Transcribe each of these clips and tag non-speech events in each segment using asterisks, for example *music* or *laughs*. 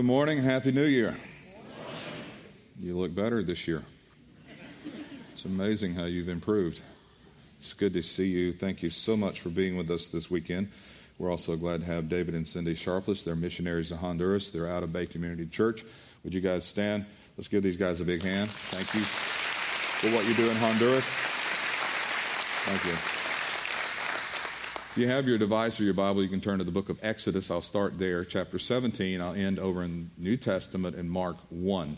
Good morning. Happy New Year. You look better this year. It's amazing how you've improved. It's good to see you. Thank you so much for being with us this weekend. We're also glad to have David and Cindy Sharpless. They're missionaries to Honduras. They're out of Bay Community Church. Would you guys stand? Let's give these guys a big hand. Thank you for what you do in Honduras. Thank you. If you have your device or your Bible, you can turn to the book of Exodus. I'll start there, chapter 17. I'll end over in New Testament in Mark 1.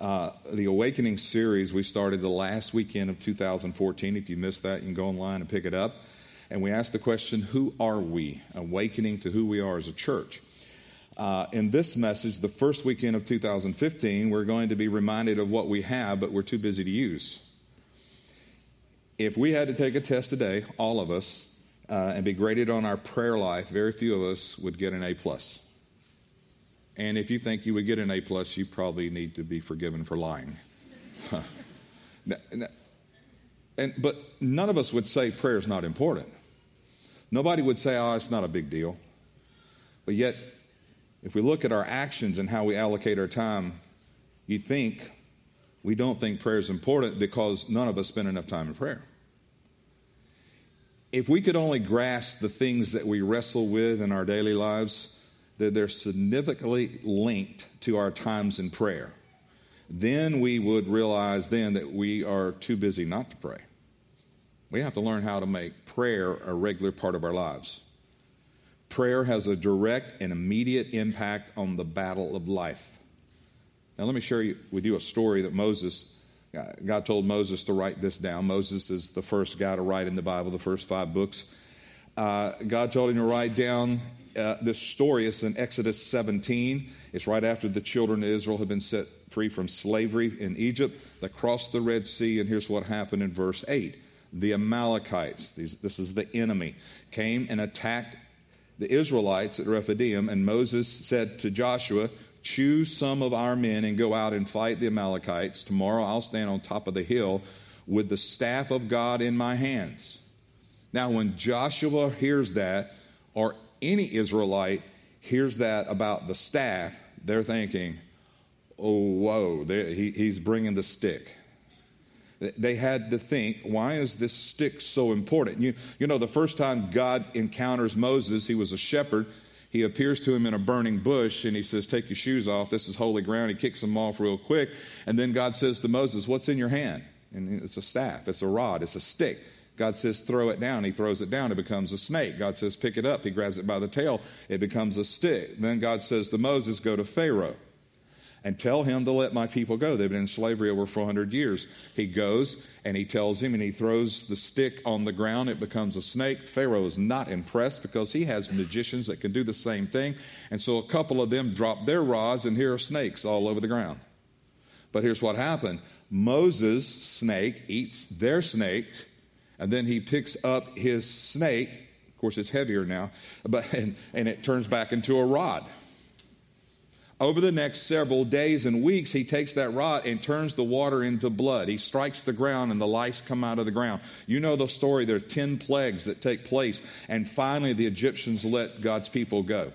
Uh, the Awakening series we started the last weekend of 2014. If you missed that, you can go online and pick it up. And we asked the question, Who are we? Awakening to who we are as a church. Uh, in this message, the first weekend of 2015, we're going to be reminded of what we have, but we're too busy to use. If we had to take a test today, all of us, uh, and be graded on our prayer life, very few of us would get an A plus. And if you think you would get an A plus, you probably need to be forgiven for lying. and, but none of us would say prayer is not important. Nobody would say, oh, it's not a big deal. But yet, if we look at our actions and how we allocate our time, you think we don't think prayer is important because none of us spend enough time in prayer if we could only grasp the things that we wrestle with in our daily lives, that they're significantly linked to our times in prayer, then we would realize then that we are too busy not to pray. We have to learn how to make prayer a regular part of our lives. Prayer has a direct and immediate impact on the battle of life. Now, let me share with you a story that Moses God told Moses to write this down. Moses is the first guy to write in the Bible, the first five books. Uh, God told him to write down uh, this story. It's in Exodus 17. It's right after the children of Israel had been set free from slavery in Egypt. They crossed the Red Sea, and here's what happened in verse 8. The Amalekites, these, this is the enemy, came and attacked the Israelites at Rephidim, and Moses said to Joshua, Choose some of our men and go out and fight the Amalekites. Tomorrow I'll stand on top of the hill with the staff of God in my hands. Now, when Joshua hears that, or any Israelite hears that about the staff, they're thinking, oh, whoa, he, he's bringing the stick. They had to think, why is this stick so important? You, you know, the first time God encounters Moses, he was a shepherd he appears to him in a burning bush and he says, Take your shoes off. This is holy ground. He kicks them off real quick. And then God says to Moses, What's in your hand? And it's a staff, it's a rod, it's a stick. God says, throw it down. He throws it down. It becomes a snake. God says, pick it up. He grabs it by the tail. It becomes a stick. Then God says to Moses, go to Pharaoh and tell him to let my people go. They've been in slavery over 400 years. He goes and he tells him, and he throws the stick on the ground. It becomes a snake. Pharaoh is not impressed because he has magicians that can do the same thing. And so a couple of them drop their rods, and here are snakes all over the ground. But here's what happened Moses' snake eats their snake, and then he picks up his snake. Of course, it's heavier now, but *laughs* and, and it turns back into a rod. Over the next several days and weeks, he takes that rod and turns the water into blood. He strikes the ground and the lice come out of the ground. You know the story. There are 10 plagues that take place. And finally, the Egyptians let God's people go.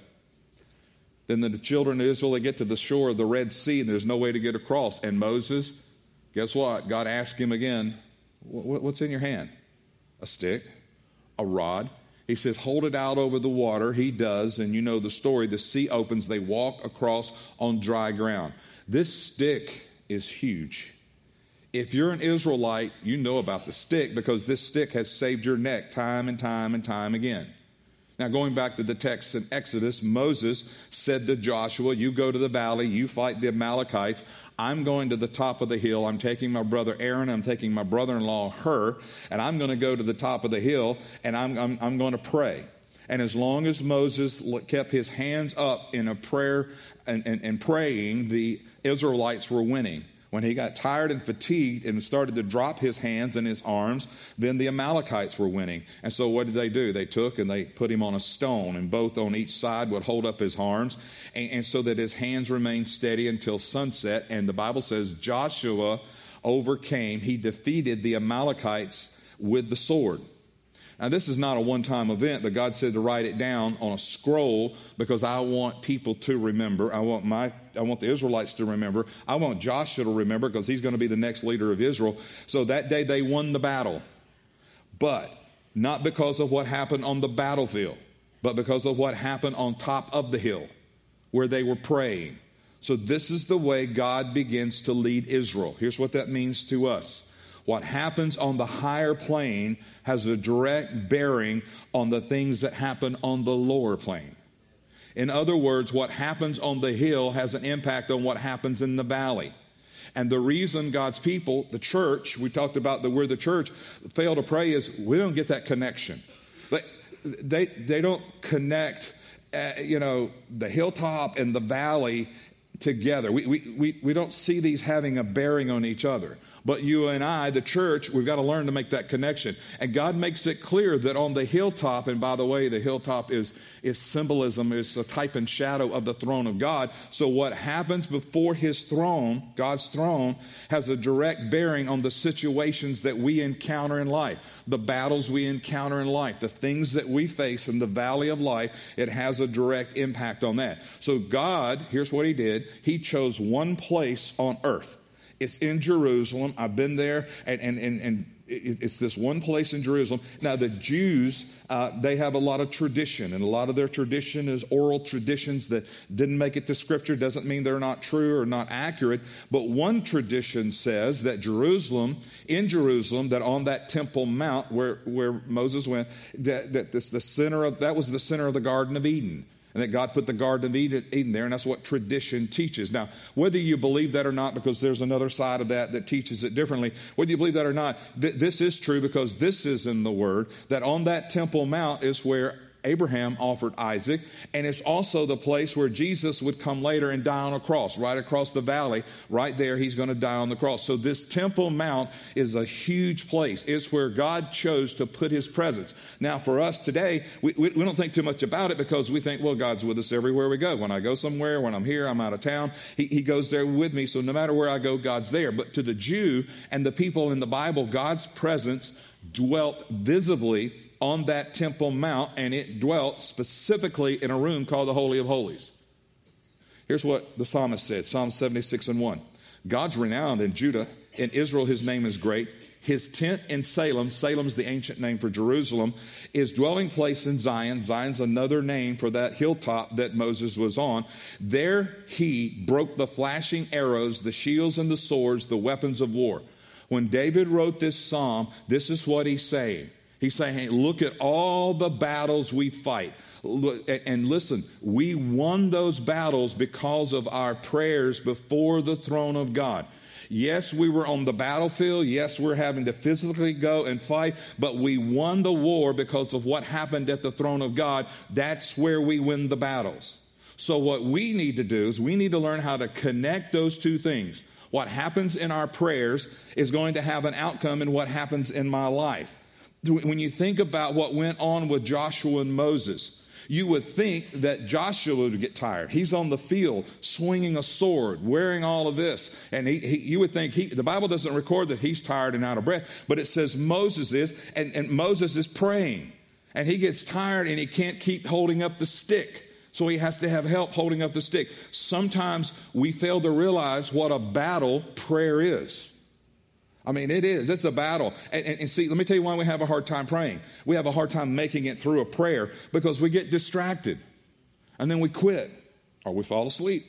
Then the children of Israel, they get to the shore of the Red Sea and there's no way to get across. And Moses, guess what? God asked him again, What's in your hand? A stick, a rod. He says, Hold it out over the water. He does, and you know the story. The sea opens, they walk across on dry ground. This stick is huge. If you're an Israelite, you know about the stick because this stick has saved your neck time and time and time again. Now, going back to the text in Exodus, Moses said to Joshua, You go to the valley, you fight the Amalekites. I'm going to the top of the hill. I'm taking my brother Aaron, I'm taking my brother in law Hur, and I'm going to go to the top of the hill and I'm, I'm, I'm going to pray. And as long as Moses kept his hands up in a prayer and, and, and praying, the Israelites were winning. When he got tired and fatigued and started to drop his hands and his arms, then the Amalekites were winning. And so what did they do? They took and they put him on a stone, and both on each side would hold up his arms, and, and so that his hands remained steady until sunset. And the Bible says Joshua overcame, he defeated the Amalekites with the sword. Now, this is not a one time event, but God said to write it down on a scroll because I want people to remember. I want, my, I want the Israelites to remember. I want Joshua to remember because he's going to be the next leader of Israel. So that day they won the battle. But not because of what happened on the battlefield, but because of what happened on top of the hill where they were praying. So, this is the way God begins to lead Israel. Here's what that means to us what happens on the higher plane has a direct bearing on the things that happen on the lower plane. In other words, what happens on the hill has an impact on what happens in the valley. And the reason God's people, the church, we talked about that we're the church, fail to pray is we don't get that connection. They, they, they don't connect, uh, you know, the hilltop and the valley together. We, we, we, we don't see these having a bearing on each other. But you and I, the church, we've got to learn to make that connection. And God makes it clear that on the hilltop, and by the way, the hilltop is, is symbolism, is a type and shadow of the throne of God. So what happens before his throne, God's throne, has a direct bearing on the situations that we encounter in life, the battles we encounter in life, the things that we face in the valley of life. It has a direct impact on that. So God, here's what he did. He chose one place on earth it's in Jerusalem. I've been there, and, and, and, and it's this one place in Jerusalem. Now, the Jews, uh, they have a lot of tradition, and a lot of their tradition is oral traditions that didn't make it to Scripture. Doesn't mean they're not true or not accurate. But one tradition says that Jerusalem, in Jerusalem, that on that Temple Mount where, where Moses went, that, that this, the center of, that was the center of the Garden of Eden and that God put the Garden of Eden there, and that's what tradition teaches. Now, whether you believe that or not, because there's another side of that that teaches it differently, whether you believe that or not, th- this is true because this is in the Word that on that Temple Mount is where Abraham offered Isaac, and it's also the place where Jesus would come later and die on a cross, right across the valley. Right there, he's going to die on the cross. So, this Temple Mount is a huge place. It's where God chose to put his presence. Now, for us today, we, we, we don't think too much about it because we think, well, God's with us everywhere we go. When I go somewhere, when I'm here, I'm out of town, he, he goes there with me. So, no matter where I go, God's there. But to the Jew and the people in the Bible, God's presence dwelt visibly on that Temple Mount, and it dwelt specifically in a room called the Holy of Holies. Here's what the psalmist said Psalm 76 and 1. God's renowned in Judah. In Israel, his name is great. His tent in Salem, Salem's the ancient name for Jerusalem, is dwelling place in Zion. Zion's another name for that hilltop that Moses was on. There he broke the flashing arrows, the shields and the swords, the weapons of war. When David wrote this psalm, this is what he's saying. He's saying, look at all the battles we fight. And listen, we won those battles because of our prayers before the throne of God. Yes, we were on the battlefield. Yes, we're having to physically go and fight, but we won the war because of what happened at the throne of God. That's where we win the battles. So, what we need to do is we need to learn how to connect those two things. What happens in our prayers is going to have an outcome in what happens in my life when you think about what went on with Joshua and Moses, you would think that Joshua would get tired. He's on the field swinging a sword, wearing all of this. And he, he, you would think he, the Bible doesn't record that he's tired and out of breath, but it says Moses is, and, and Moses is praying. And he gets tired and he can't keep holding up the stick. So he has to have help holding up the stick. Sometimes we fail to realize what a battle prayer is. I mean, it is. It's a battle. And, and, and, see, let me tell you why we have a hard time praying. We have a hard time making it through a prayer because we get distracted and then we quit or we fall asleep.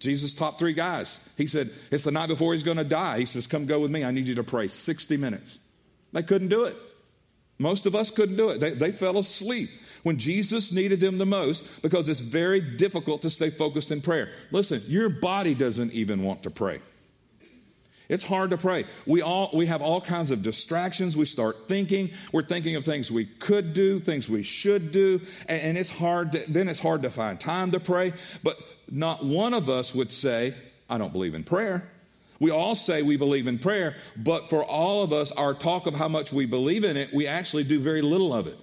Jesus taught three guys. He said, It's the night before he's going to die. He says, Come go with me. I need you to pray 60 minutes. They couldn't do it. Most of us couldn't do it. They, they fell asleep when Jesus needed them the most because it's very difficult to stay focused in prayer. Listen, your body doesn't even want to pray. It's hard to pray. We all we have all kinds of distractions. We start thinking. We're thinking of things we could do, things we should do, and, and it's hard. To, then it's hard to find time to pray. But not one of us would say, "I don't believe in prayer." We all say we believe in prayer, but for all of us, our talk of how much we believe in it, we actually do very little of it.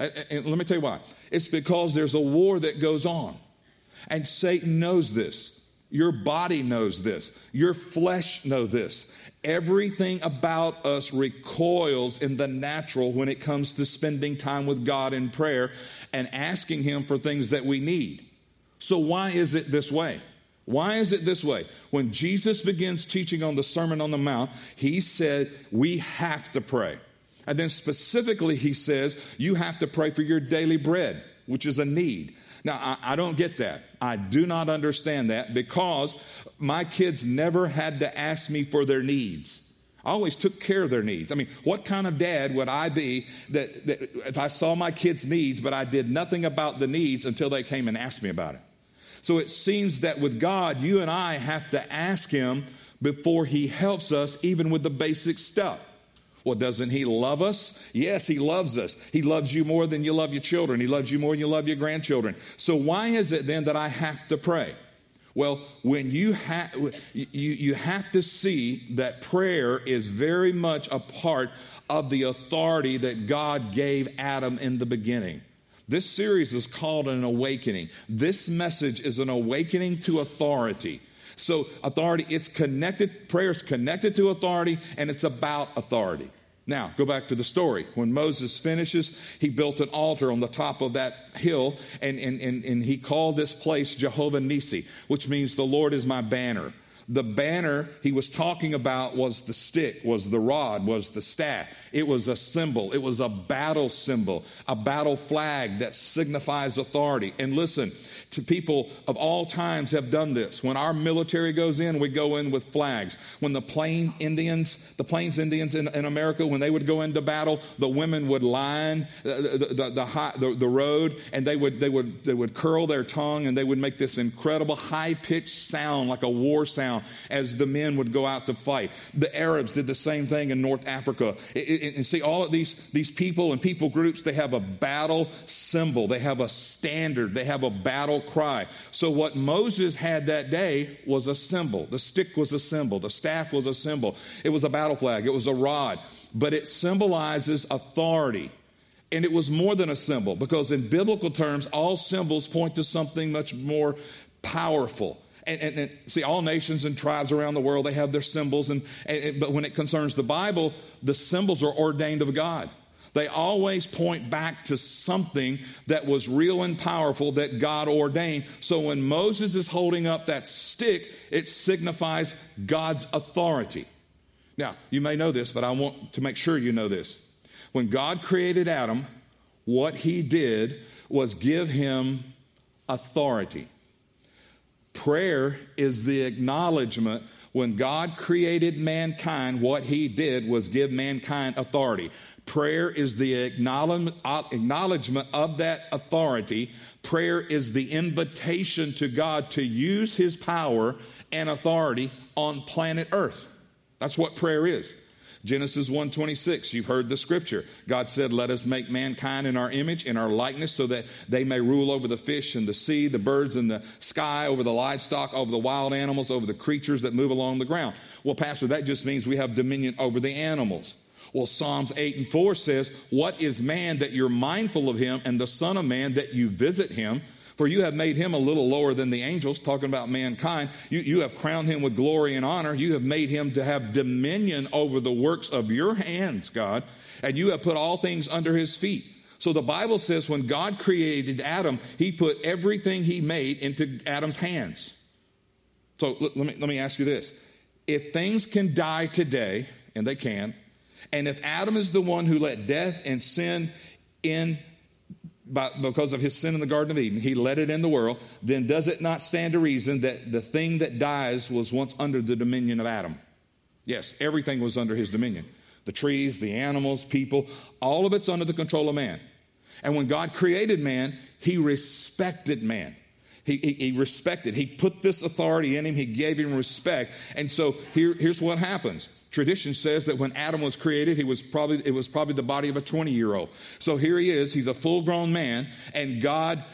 And, and let me tell you why. It's because there's a war that goes on, and Satan knows this. Your body knows this. Your flesh know this. Everything about us recoils in the natural when it comes to spending time with God in prayer and asking Him for things that we need. So, why is it this way? Why is it this way? When Jesus begins teaching on the Sermon on the Mount, He said, We have to pray. And then specifically, He says, You have to pray for your daily bread, which is a need. Now, I, I, don't get that. I do not understand that because my kids never had to ask me for their needs. I always took care of their needs. I mean, what kind of dad would I be that, that if I saw my kids' needs, but I did nothing about the needs until they came and asked me about it? So it seems that with God, you and I have to ask Him before He helps us, even with the basic stuff. Well, doesn't he love us? Yes, he loves us. He loves you more than you love your children. He loves you more than you love your grandchildren. So why is it then that I have to pray? Well, when you have you, you have to see that prayer is very much a part of the authority that God gave Adam in the beginning. This series is called an awakening. This message is an awakening to authority. So, authority, it's connected, prayer is connected to authority, and it's about authority. Now, go back to the story. When Moses finishes, he built an altar on the top of that hill, and, and, and, and he called this place Jehovah Nisi, which means the Lord is my banner. The banner he was talking about was the stick, was the rod, was the staff. It was a symbol. It was a battle symbol, a battle flag that signifies authority. And listen, to people of all times have done this. When our military goes in, we go in with flags. When the Plain Indians, the Plains Indians in, in America, when they would go into battle, the women would line uh, the, the, the, high, the, the road and they would, they, would, they would curl their tongue and they would make this incredible high pitched sound like a war sound as the men would go out to fight. The Arabs did the same thing in North Africa. And see, all of these, these people and people groups, they have a battle symbol, they have a standard, they have a battle cry. So, what Moses had that day was a symbol. The stick was a symbol, the staff was a symbol. It was a battle flag, it was a rod, but it symbolizes authority. And it was more than a symbol because, in biblical terms, all symbols point to something much more powerful. And, and, and, see, all nations and tribes around the world, they have their symbols. And, and, but when it concerns the Bible, the symbols are ordained of God. They always point back to something that was real and powerful that God ordained. So when Moses is holding up that stick, it signifies God's authority. Now, you may know this, but I want to make sure you know this. When God created Adam, what he did was give him authority. Prayer is the acknowledgement when God created mankind, what he did was give mankind authority. Prayer is the uh, acknowledgement of that authority. Prayer is the invitation to God to use his power and authority on planet Earth. That's what prayer is. Genesis 1:26, you've heard the scripture. God said, "Let us make mankind in our image, in our likeness, so that they may rule over the fish and the sea, the birds in the sky, over the livestock, over the wild animals, over the creatures that move along the ground." Well, pastor, that just means we have dominion over the animals. Well, Psalms 8 and 4 says, What is man that you're mindful of him, and the Son of Man that you visit him? For you have made him a little lower than the angels, talking about mankind. You, you have crowned him with glory and honor. You have made him to have dominion over the works of your hands, God, and you have put all things under his feet. So the Bible says when God created Adam, he put everything he made into Adam's hands. So let me, let me ask you this. If things can die today, and they can, and if Adam is the one who let death and sin in by, because of his sin in the Garden of Eden, he let it in the world, then does it not stand to reason that the thing that dies was once under the dominion of Adam? Yes, everything was under his dominion. The trees, the animals, people, all of it's under the control of man. And when God created man, he respected man. He, he, he, respected, he put this authority in him, he gave him respect. And so here, here's what happens Tradition says that when Adam was created, he was probably, it was probably the body of a 20 year old. So here he is, he's a full grown man, and God,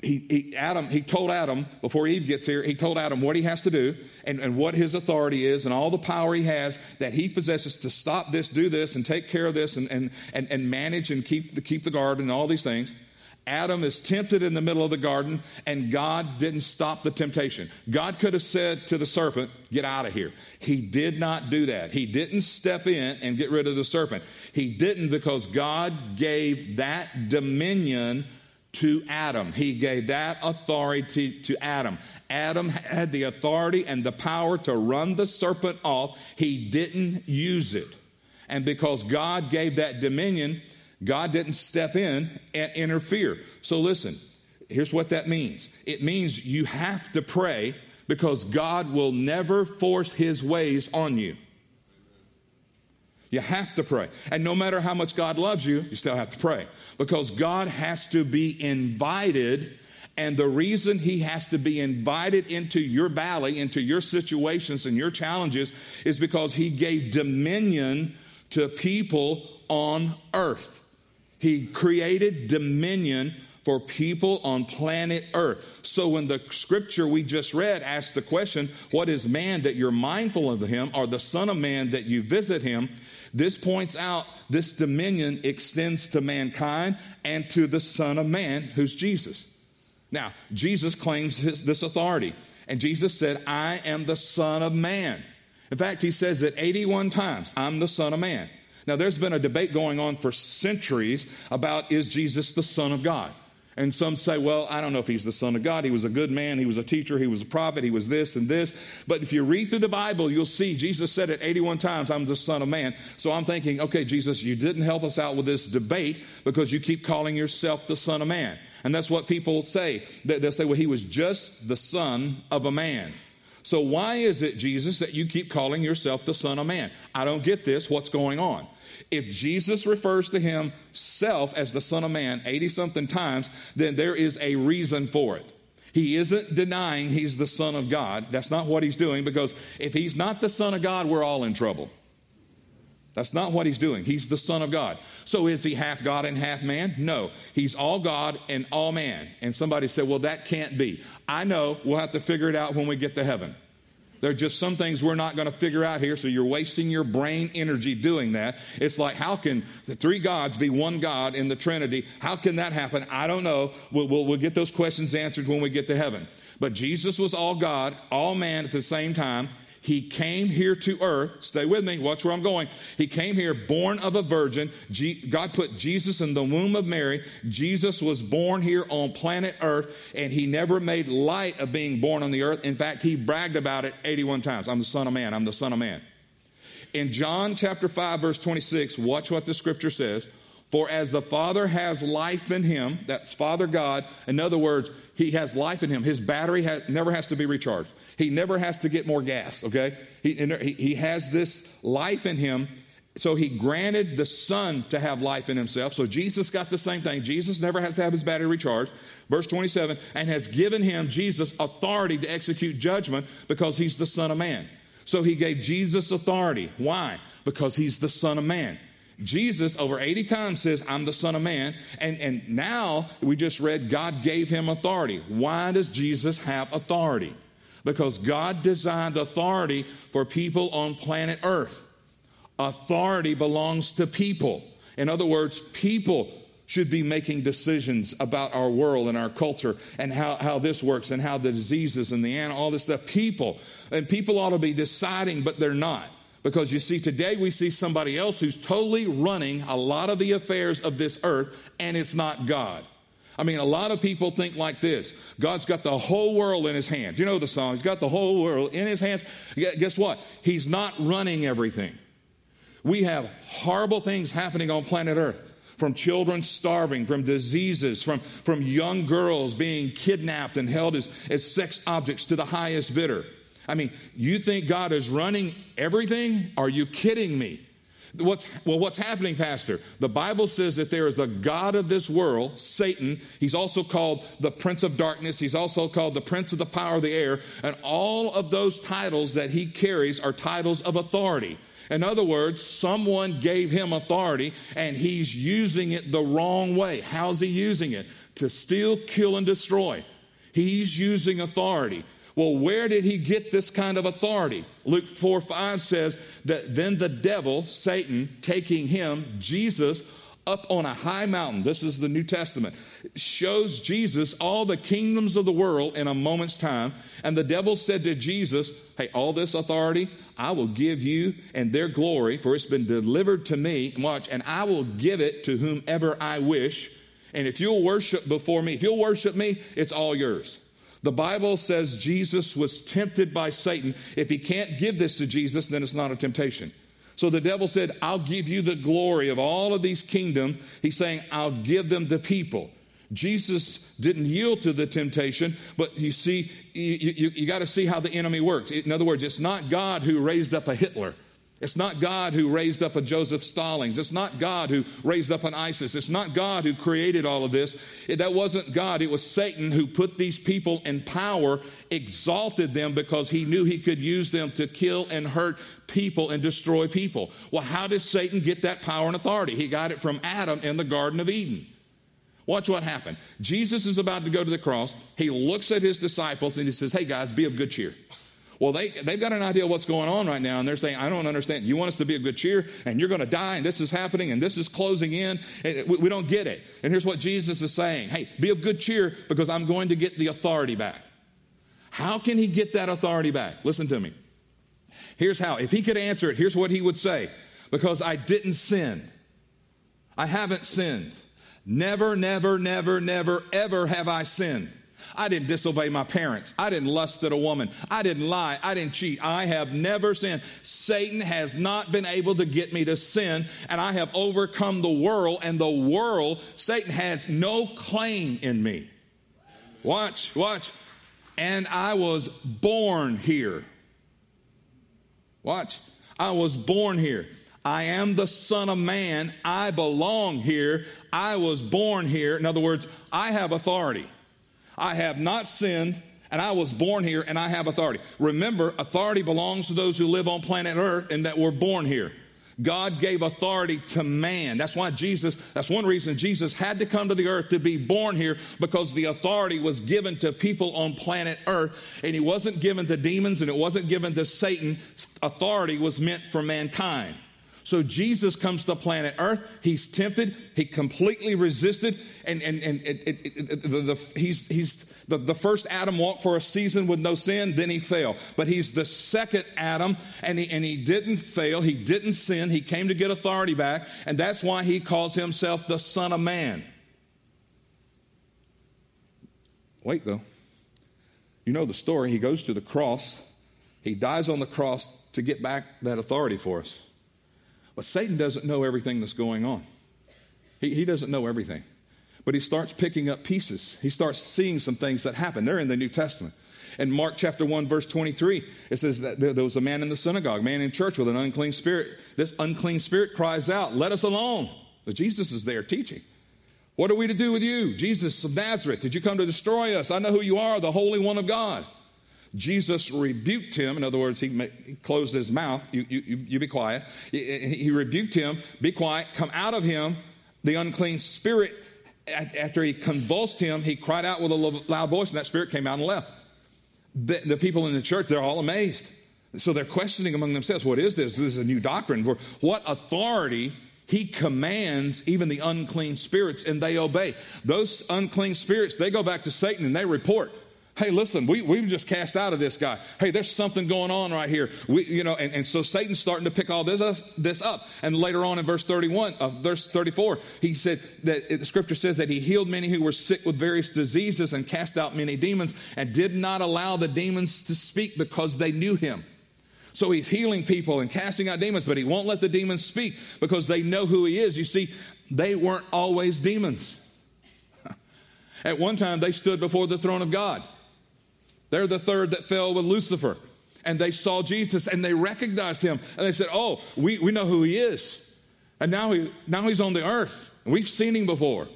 he, he, Adam, he told Adam, before Eve gets here, he told Adam what he has to do and, and what his authority is and all the power he has that he possesses to stop this, do this, and take care of this, and, and, and, and manage and keep the, keep the garden and all these things. Adam is tempted in the middle of the garden, and God didn't stop the temptation. God could have said to the serpent, Get out of here. He did not do that. He didn't step in and get rid of the serpent. He didn't because God gave that dominion to Adam. He gave that authority to Adam. Adam had the authority and the power to run the serpent off. He didn't use it. And because God gave that dominion, God didn't step in and interfere. So listen, here's what that means it means you have to pray because God will never force his ways on you. You have to pray. And no matter how much God loves you, you still have to pray because God has to be invited. And the reason he has to be invited into your valley, into your situations and your challenges, is because he gave dominion to people on earth. He created dominion for people on planet Earth. So when the scripture we just read asks the question, What is man that you're mindful of him, or the Son of Man that you visit him? This points out this dominion extends to mankind and to the Son of Man, who's Jesus. Now, Jesus claims his, this authority, and Jesus said, I am the Son of Man. In fact, he says it 81 times I'm the Son of Man. Now, there's been a debate going on for centuries about is Jesus the Son of God? And some say, well, I don't know if he's the Son of God. He was a good man. He was a teacher. He was a prophet. He was this and this. But if you read through the Bible, you'll see Jesus said it 81 times, I'm the Son of Man. So I'm thinking, okay, Jesus, you didn't help us out with this debate because you keep calling yourself the Son of Man. And that's what people say. They'll say, well, he was just the Son of a man. So why is it, Jesus, that you keep calling yourself the Son of Man? I don't get this. What's going on? If Jesus refers to himself as the Son of Man 80 something times, then there is a reason for it. He isn't denying he's the Son of God. That's not what he's doing because if he's not the Son of God, we're all in trouble. That's not what he's doing. He's the Son of God. So is he half God and half man? No. He's all God and all man. And somebody said, well, that can't be. I know. We'll have to figure it out when we get to heaven. There are just some things we're not going to figure out here, so you're wasting your brain energy doing that. It's like, how can the three gods be one God in the Trinity? How can that happen? I don't know. We'll, we'll, we'll get those questions answered when we get to heaven. But Jesus was all God, all man at the same time. He came here to earth. Stay with me. Watch where I'm going. He came here born of a virgin. God put Jesus in the womb of Mary. Jesus was born here on planet earth, and he never made light of being born on the earth. In fact, he bragged about it 81 times. I'm the Son of Man. I'm the Son of Man. In John chapter 5, verse 26, watch what the scripture says. For as the Father has life in him, that's Father God, in other words, he has life in him. His battery has, never has to be recharged. He never has to get more gas, okay? He, he has this life in him. So he granted the Son to have life in himself. So Jesus got the same thing. Jesus never has to have his battery recharged. Verse 27 and has given him, Jesus, authority to execute judgment because he's the Son of Man. So he gave Jesus authority. Why? Because he's the Son of Man. Jesus over 80 times says, I'm the Son of Man. And, and now we just read God gave him authority. Why does Jesus have authority? Because God designed authority for people on planet Earth. Authority belongs to people. In other words, people should be making decisions about our world and our culture and how, how this works and how the diseases and the and all this stuff. People. And people ought to be deciding, but they're not. Because you see, today we see somebody else who's totally running a lot of the affairs of this earth, and it's not God. I mean, a lot of people think like this God's got the whole world in his hands. You know the song, He's got the whole world in his hands. Guess what? He's not running everything. We have horrible things happening on planet Earth from children starving, from diseases, from, from young girls being kidnapped and held as, as sex objects to the highest bidder. I mean, you think God is running everything? Are you kidding me? What's, well, what's happening, Pastor? The Bible says that there is a God of this world, Satan. He's also called the Prince of Darkness. He's also called the Prince of the Power of the Air. And all of those titles that he carries are titles of authority. In other words, someone gave him authority and he's using it the wrong way. How's he using it? To steal, kill, and destroy. He's using authority. Well, where did he get this kind of authority? Luke 4 5 says that then the devil, Satan, taking him, Jesus, up on a high mountain. This is the New Testament. Shows Jesus all the kingdoms of the world in a moment's time. And the devil said to Jesus, Hey, all this authority I will give you and their glory, for it's been delivered to me. Watch, and I will give it to whomever I wish. And if you'll worship before me, if you'll worship me, it's all yours. The Bible says Jesus was tempted by Satan. If he can't give this to Jesus, then it's not a temptation. So the devil said, I'll give you the glory of all of these kingdoms. He's saying, I'll give them to people. Jesus didn't yield to the temptation, but you see, you, you, you got to see how the enemy works. In other words, it's not God who raised up a Hitler. It's not God who raised up a Joseph Stalin. It's not God who raised up an ISIS. It's not God who created all of this. That wasn't God. It was Satan who put these people in power, exalted them because he knew he could use them to kill and hurt people and destroy people. Well, how did Satan get that power and authority? He got it from Adam in the Garden of Eden. Watch what happened. Jesus is about to go to the cross. He looks at his disciples and he says, Hey guys, be of good cheer. Well, they, they've got an idea of what's going on right now, and they're saying, I don't understand. You want us to be a good cheer, and you're going to die, and this is happening, and this is closing in, and we, we don't get it. And here's what Jesus is saying Hey, be of good cheer because I'm going to get the authority back. How can he get that authority back? Listen to me. Here's how. If he could answer it, here's what he would say Because I didn't sin, I haven't sinned. Never, never, never, never, ever have I sinned. I didn't disobey my parents. I didn't lust at a woman. I didn't lie. I didn't cheat. I have never sinned. Satan has not been able to get me to sin, and I have overcome the world, and the world, Satan has no claim in me. Watch, watch. And I was born here. Watch. I was born here. I am the Son of Man. I belong here. I was born here. In other words, I have authority. I have not sinned, and I was born here, and I have authority. Remember, authority belongs to those who live on planet Earth and that were born here. God gave authority to man. That's why Jesus, that's one reason Jesus had to come to the earth to be born here because the authority was given to people on planet earth and he wasn't given to demons and it wasn't given to Satan. Authority was meant for mankind. So Jesus comes to planet Earth. He's tempted. He completely resisted. And, and, and it, it, it, the, the, he's, he's the, the first Adam walked for a season with no sin, then he fell. But he's the second Adam, and he, and he didn't fail. He didn't sin. He came to get authority back. And that's why he calls himself the Son of Man. Wait, though. You know the story. He goes to the cross, he dies on the cross to get back that authority for us. But Satan doesn't know everything that's going on. He, he doesn't know everything. But he starts picking up pieces. He starts seeing some things that happen. They're in the New Testament. In Mark chapter 1, verse 23, it says that there, there was a man in the synagogue, man in church with an unclean spirit. This unclean spirit cries out, Let us alone. But Jesus is there teaching. What are we to do with you? Jesus of Nazareth, did you come to destroy us? I know who you are, the Holy One of God. Jesus rebuked him. In other words, he, closed his mouth. You, you, you be quiet. He, rebuked him. Be quiet. Come out of him. The unclean spirit, after he convulsed him, he cried out with a loud voice, and that spirit came out and left. The, the people in the church, they're all amazed. So they're questioning among themselves what is this? This is a new doctrine. What authority he commands even the unclean spirits and they obey. Those unclean spirits, they go back to Satan and they report. Hey, listen, we, we've just cast out of this guy. Hey, there's something going on right here. We, you know, and, and so Satan's starting to pick all this, uh, this up. And later on in verse 31, uh, verse 34, he said that the scripture says that he healed many who were sick with various diseases and cast out many demons and did not allow the demons to speak because they knew him. So he's healing people and casting out demons, but he won't let the demons speak because they know who he is. You see, they weren't always demons. *laughs* At one time, they stood before the throne of God. They're the third that fell with Lucifer. And they saw Jesus and they recognized him. And they said, Oh, we, we know who he is. And now, he, now he's on the earth. We've seen him before.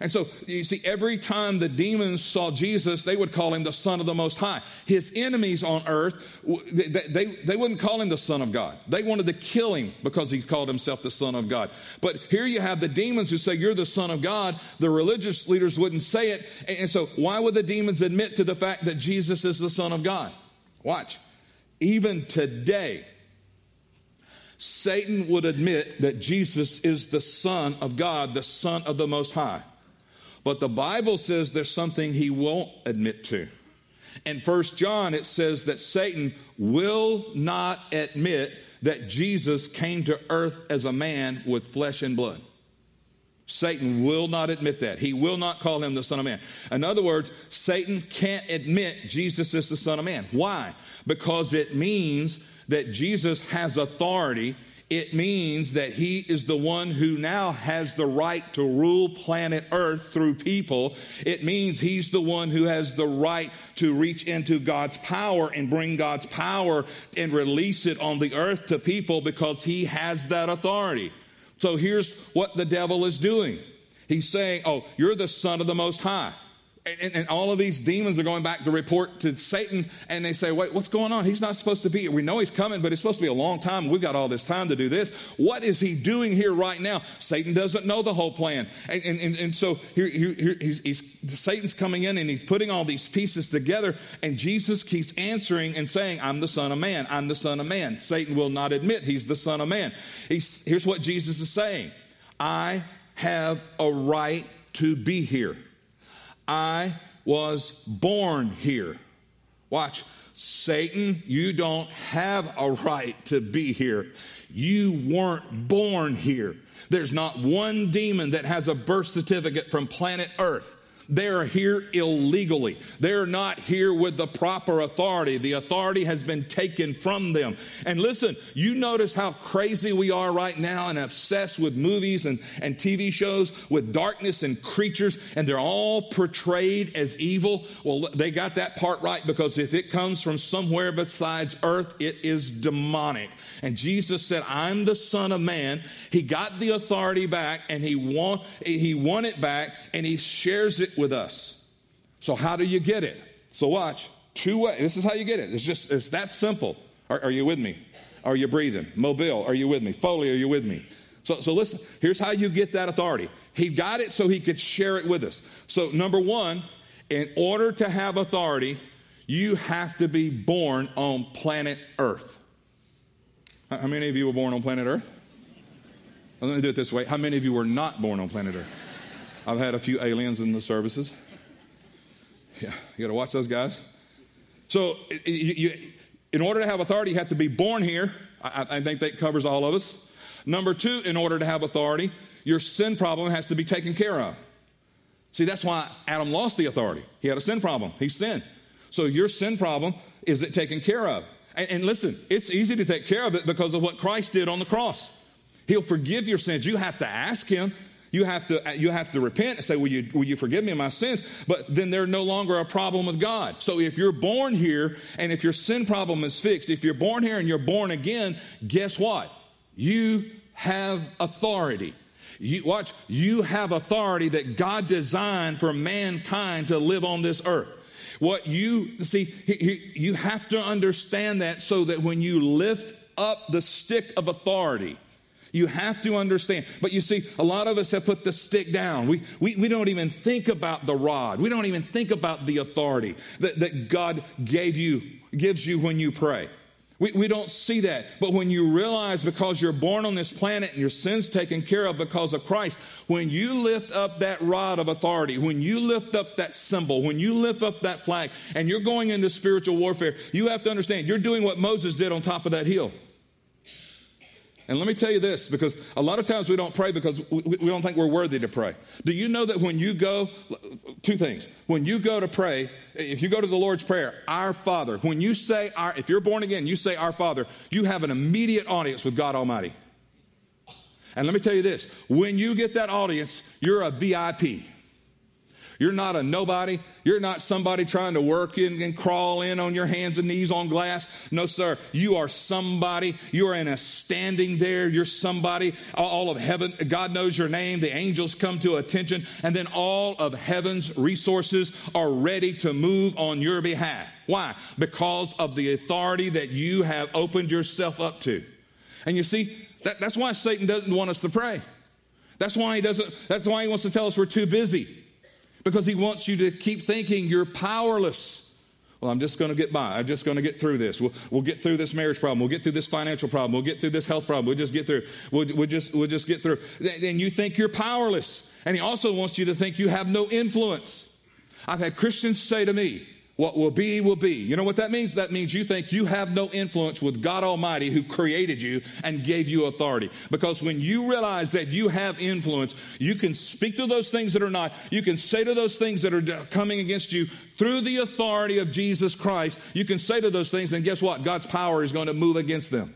And so you see, every time the demons saw Jesus, they would call him the Son of the Most High. His enemies on earth, they, they, they, wouldn't call him the Son of God. They wanted to kill him because he called himself the Son of God. But here you have the demons who say, You're the Son of God. The religious leaders wouldn't say it. And so, why would the demons admit to the fact that Jesus is the Son of God? Watch. Even today, Satan would admit that Jesus is the Son of God, the Son of the Most High. But the Bible says there's something he won't admit to. In First John, it says that Satan will not admit that Jesus came to earth as a man with flesh and blood. Satan will not admit that. He will not call him the Son of Man. In other words, Satan can't admit Jesus is the Son of Man. Why? Because it means that Jesus has authority it means that he is the one who now has the right to rule planet Earth through people. It means he's the one who has the right to reach into God's power and bring God's power and release it on the earth to people because he has that authority. So here's what the devil is doing. He's saying, Oh, you're the son of the Most High. And, and, all of these demons are going back to report to Satan, and they say, Wait, what's going on? He's not supposed to be here. We know he's coming, but it's supposed to be a long time. We've got all this time to do this. What is he doing here right now? Satan doesn't know the whole plan. And, and, and so here, here, here he's, he's, Satan's coming in and he's putting all these pieces together, and Jesus keeps answering and saying, I'm the Son of Man. I'm the Son of Man. Satan will not admit he's the Son of Man. He's, here's what Jesus is saying I have a right to be here. I was born here. Watch. Satan, you don't have a right to be here. You weren't born here. There's not one demon that has a birth certificate from planet Earth. They're here illegally. They're not here with the proper authority. The authority has been taken from them. And listen, you notice how crazy we are right now and obsessed with movies and, and TV shows with darkness and creatures, and they're all portrayed as evil. Well, they got that part right because if it comes from somewhere besides earth, it is demonic. And Jesus said, I'm the Son of Man. He got the authority back and he won, he won it back and he shares it with us. So, how do you get it? So, watch. Two ways. This is how you get it. It's just, it's that simple. Are, are you with me? Are you breathing? Mobile, are you with me? Foley, are you with me? So, so listen, here's how you get that authority. He got it so he could share it with us. So, number one, in order to have authority, you have to be born on planet Earth. How many of you were born on planet Earth? Let me do it this way. How many of you were not born on planet Earth? I've had a few aliens in the services. Yeah, you got to watch those guys. So, you, you, in order to have authority, you have to be born here. I, I think that covers all of us. Number two, in order to have authority, your sin problem has to be taken care of. See, that's why Adam lost the authority. He had a sin problem. He sinned. So your sin problem is it taken care of? And, and, listen, it's easy to take care of it because of what Christ did on the cross. He'll forgive your sins. You have to ask Him. You have to, you have to repent and say, will you, will you forgive me my sins? But then they're no longer a problem with God. So if you're born here and if your sin problem is fixed, if you're born here and you're born again, guess what? You have authority. You, watch, you have authority that God designed for mankind to live on this earth. What you see, you have to understand that so that when you lift up the stick of authority, you have to understand. But you see, a lot of us have put the stick down. We, we, we don't even think about the rod. We don't even think about the authority that, that God gave you, gives you when you pray. We, we don't see that. But when you realize because you're born on this planet and your sins taken care of because of Christ, when you lift up that rod of authority, when you lift up that symbol, when you lift up that flag, and you're going into spiritual warfare, you have to understand you're doing what Moses did on top of that hill. And let me tell you this, because a lot of times we don't pray because we, we, don't think we're worthy to pray. Do you know that when you go, two things. When you go to pray, if you go to the Lord's Prayer, Our Father, when you say, our, if you're born again, you say, Our Father, you have an immediate audience with God Almighty. And let me tell you this when you get that audience, you're a VIP. You're not a nobody. You're not somebody trying to work in and crawl in on your hands and knees on glass. No, sir. You are somebody. You are in a standing there. You're somebody. All of heaven, God knows your name. The angels come to attention. And then all of heaven's resources are ready to move on your behalf. Why? Because of the authority that you have opened yourself up to. And you see, that, that's why Satan doesn't want us to pray. That's why he doesn't, that's why he wants to tell us we're too busy because he wants you to keep thinking you're powerless. Well, I'm just going to get by. I'm just going to get through this. We'll, we'll get through this marriage problem. We'll get through this financial problem. We'll get through this health problem. We'll just get through. We'll, we'll just, we'll just get through. Then you think you're powerless. And he also wants you to think you have no influence. I've had Christians say to me, what will be, will be. You know what that means? That means you think you have no influence with God Almighty who created you and gave you authority. Because when you realize that you have influence, you can speak to those things that are not. You can say to those things that are coming against you through the authority of Jesus Christ. You can say to those things, and guess what? God's power is going to move against them.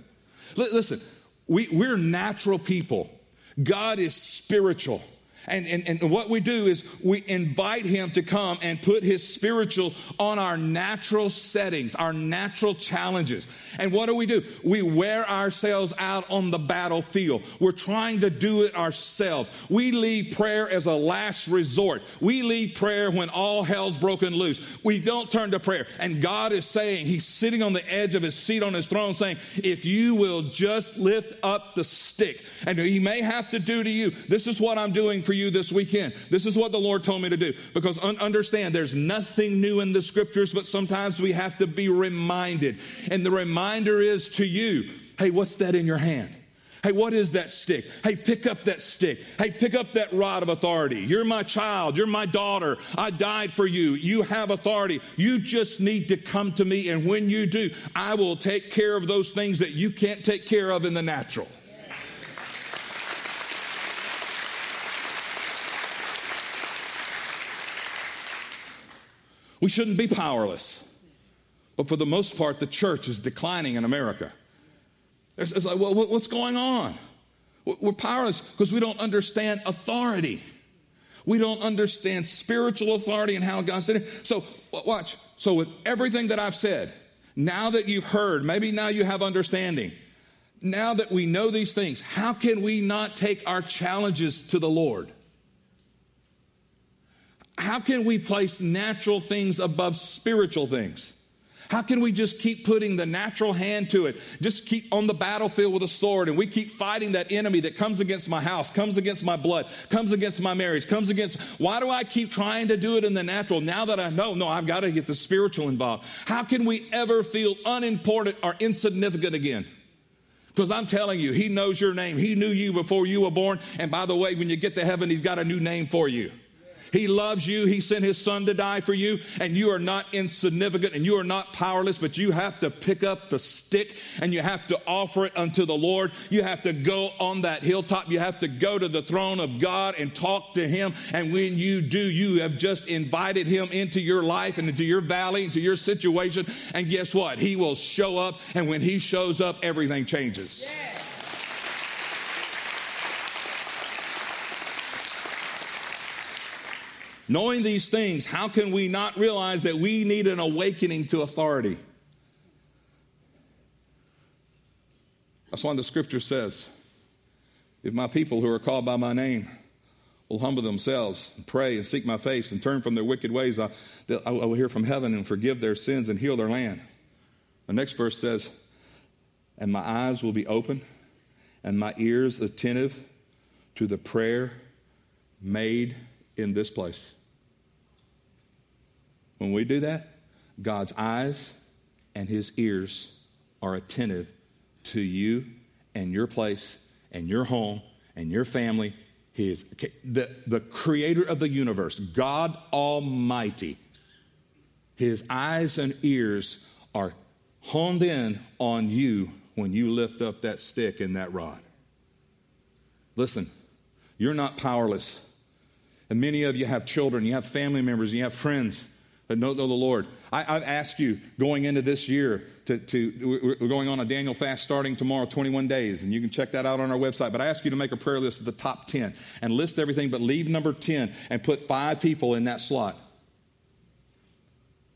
Listen, we, we're natural people. God is spiritual. And, and, and what we do is we invite him to come and put his spiritual on our natural settings, our natural challenges. And what do we do? We wear ourselves out on the battlefield. We're trying to do it ourselves. We leave prayer as a last resort. We leave prayer when all hell's broken loose. We don't turn to prayer. And God is saying, He's sitting on the edge of His seat on His throne saying, if you will just lift up the stick, and He may have to do to you, this is what I'm doing for you you this weekend. This is what the Lord told me to do. Because un- understand, there's nothing new in the scriptures, but sometimes we have to be reminded. And the reminder is to you hey, what's that in your hand? Hey, what is that stick? Hey, pick up that stick. Hey, pick up that rod of authority. You're my child. You're my daughter. I died for you. You have authority. You just need to come to me. And when you do, I will take care of those things that you can't take care of in the natural. We shouldn't be powerless. But for the most part, the church is declining in America. It's, it's like, well, what's going on? We're powerless because we don't understand authority. We don't understand spiritual authority and how God's did it. So, watch. So, with everything that I've said, now that you've heard, maybe now you have understanding, now that we know these things, how can we not take our challenges to the Lord? How can we place natural things above spiritual things? How can we just keep putting the natural hand to it? Just keep on the battlefield with a sword and we keep fighting that enemy that comes against my house, comes against my blood, comes against my marriage, comes against. Why do I keep trying to do it in the natural now that I know, no, I've got to get the spiritual involved? How can we ever feel unimportant or insignificant again? Because I'm telling you, He knows your name. He knew you before you were born. And by the way, when you get to heaven, He's got a new name for you. He loves you. He sent his son to die for you, and you are not insignificant and you are not powerless, but you have to pick up the stick and you have to offer it unto the Lord. You have to go on that hilltop. You have to go to the throne of God and talk to him. And when you do, you have just invited him into your life and into your valley, into your situation. And guess what? He will show up. And when he shows up, everything changes. Yeah. Knowing these things, how can we not realize that we need an awakening to authority? That's why the scripture says, If my people who are called by my name will humble themselves and pray and seek my face and turn from their wicked ways, I, I will hear from heaven and forgive their sins and heal their land. The next verse says, And my eyes will be open and my ears attentive to the prayer made in this place. When we do that, God's eyes and his ears are attentive to you and your place and your home and your family. His, the, the creator of the universe, God Almighty, his eyes and ears are honed in on you when you lift up that stick and that rod. Listen, you're not powerless. And many of you have children, you have family members, you have friends that don't know the Lord. I, I ask you going into this year to, to, we're going on a Daniel fast starting tomorrow, 21 days, and you can check that out on our website. But I ask you to make a prayer list of the top 10 and list everything, but leave number 10 and put five people in that slot.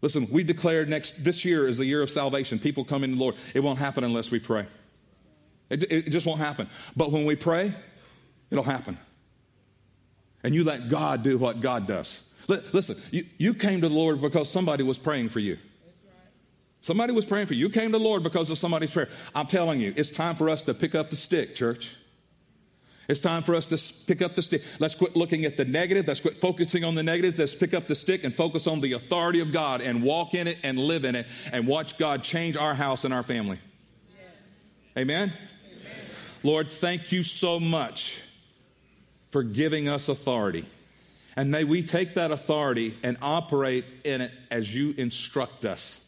Listen, we declared next this year is the year of salvation. People come into the Lord. It won't happen unless we pray. It, it just won't happen. But when we pray, it'll happen. And you let God do what God does. Listen, you, you came to the Lord because somebody was praying for you. Somebody was praying for you. You came to the Lord because of somebody's prayer. I'm telling you, it's time for us to pick up the stick, church. It's time for us to pick up the stick. Let's quit looking at the negative. Let's quit focusing on the negative. Let's pick up the stick and focus on the authority of God and walk in it and live in it and watch God change our house and our family. Amen? Amen? Lord, thank you so much for giving us authority. And may we take that authority and operate in it as you instruct us.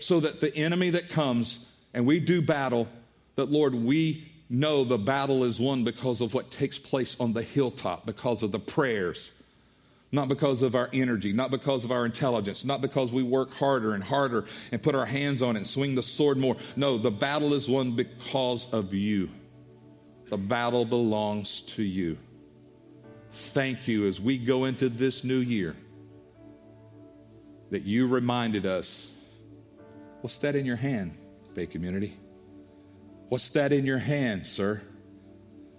So that the enemy that comes and we do battle, that Lord, we know the battle is won because of what takes place on the hilltop, because of the prayers, not because of our energy, not because of our intelligence, not because we work harder and harder and put our hands on it and swing the sword more. No, the battle is won because of you. The battle belongs to you. Thank you as we go into this new year that you reminded us what's that in your hand, Faith Community? What's that in your hand, sir?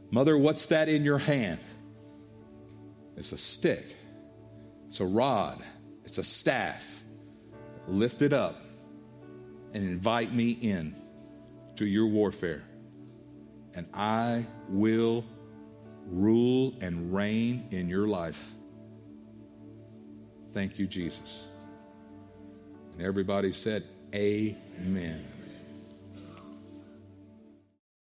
Mother, what's that in your hand? It's a stick, it's a rod, it's a staff. Lift it up and invite me in to your warfare, and I will rule and reign in your life. Thank you, Jesus. And everybody said, Amen.